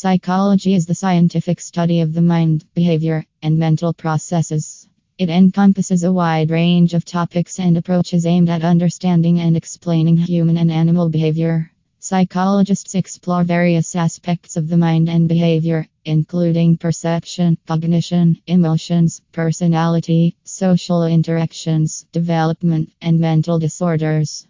Psychology is the scientific study of the mind, behavior, and mental processes. It encompasses a wide range of topics and approaches aimed at understanding and explaining human and animal behavior. Psychologists explore various aspects of the mind and behavior, including perception, cognition, emotions, personality, social interactions, development, and mental disorders.